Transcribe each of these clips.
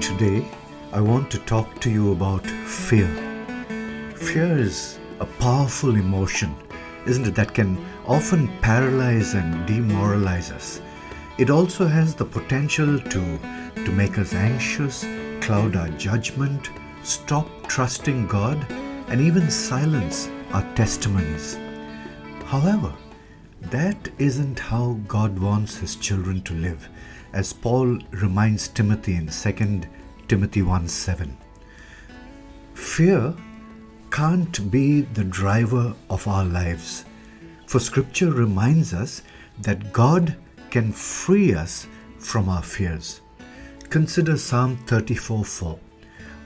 Today, I want to talk to you about fear. Fear is a powerful emotion, isn't it, that can often paralyze and demoralize us. It also has the potential to, to make us anxious, cloud our judgment, stop trusting God, and even silence our testimonies. However, that isn't how God wants his children to live, as Paul reminds Timothy in 2 Timothy 1 7. Fear can't be the driver of our lives, for scripture reminds us that God can free us from our fears. Consider Psalm 34 4.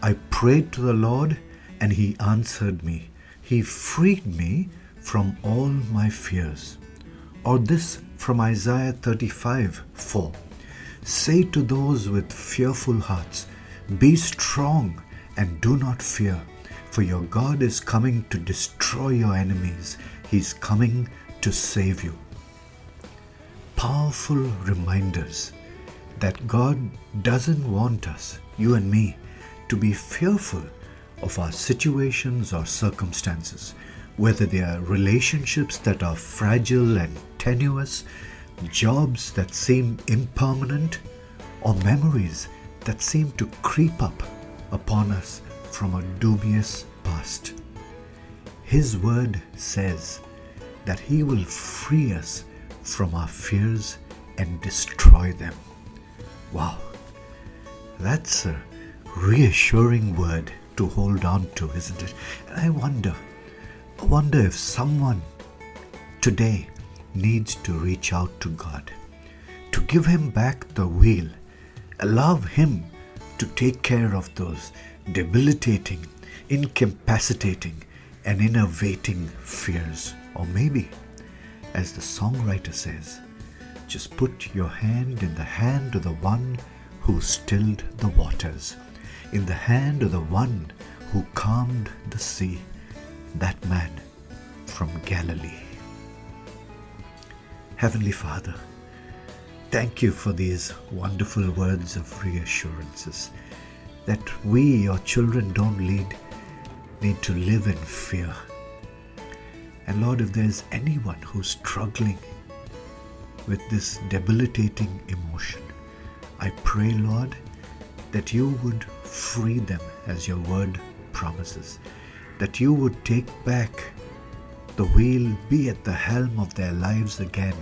I prayed to the Lord, and he answered me. He freed me from all my fears. Or this from Isaiah 35 4. Say to those with fearful hearts, Be strong and do not fear, for your God is coming to destroy your enemies. He's coming to save you. Powerful reminders that God doesn't want us, you and me, to be fearful of our situations or circumstances, whether they are relationships that are fragile and tenuous, jobs that seem impermanent, or memories that seem to creep up upon us from a dubious past. His word says that He will free us from our fears and destroy them. Wow, that's a reassuring word to hold on to, isn't it? I wonder, wonder if someone today needs to reach out to God, to give Him back the wheel, allow Him to take care of those debilitating, incapacitating, and innervating fears. Or maybe, as the songwriter says, just put your hand in the hand of the one who stilled the waters, in the hand of the one who calmed the sea, that man from Galilee. Heavenly Father, thank you for these wonderful words of reassurances that we, your children, don't lead, need to live in fear. And Lord, if there's anyone who's struggling with this debilitating emotion, I pray, Lord, that you would free them as your word promises, that you would take back the wheel, be at the helm of their lives again,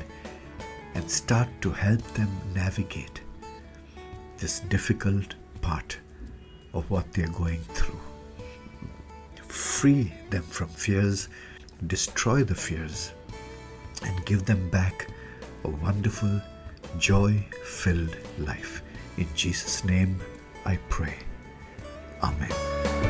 and start to help them navigate this difficult part of what they're going through. Free them from fears, destroy the fears, and give them back a wonderful, joy filled life. In Jesus' name I pray. Amen.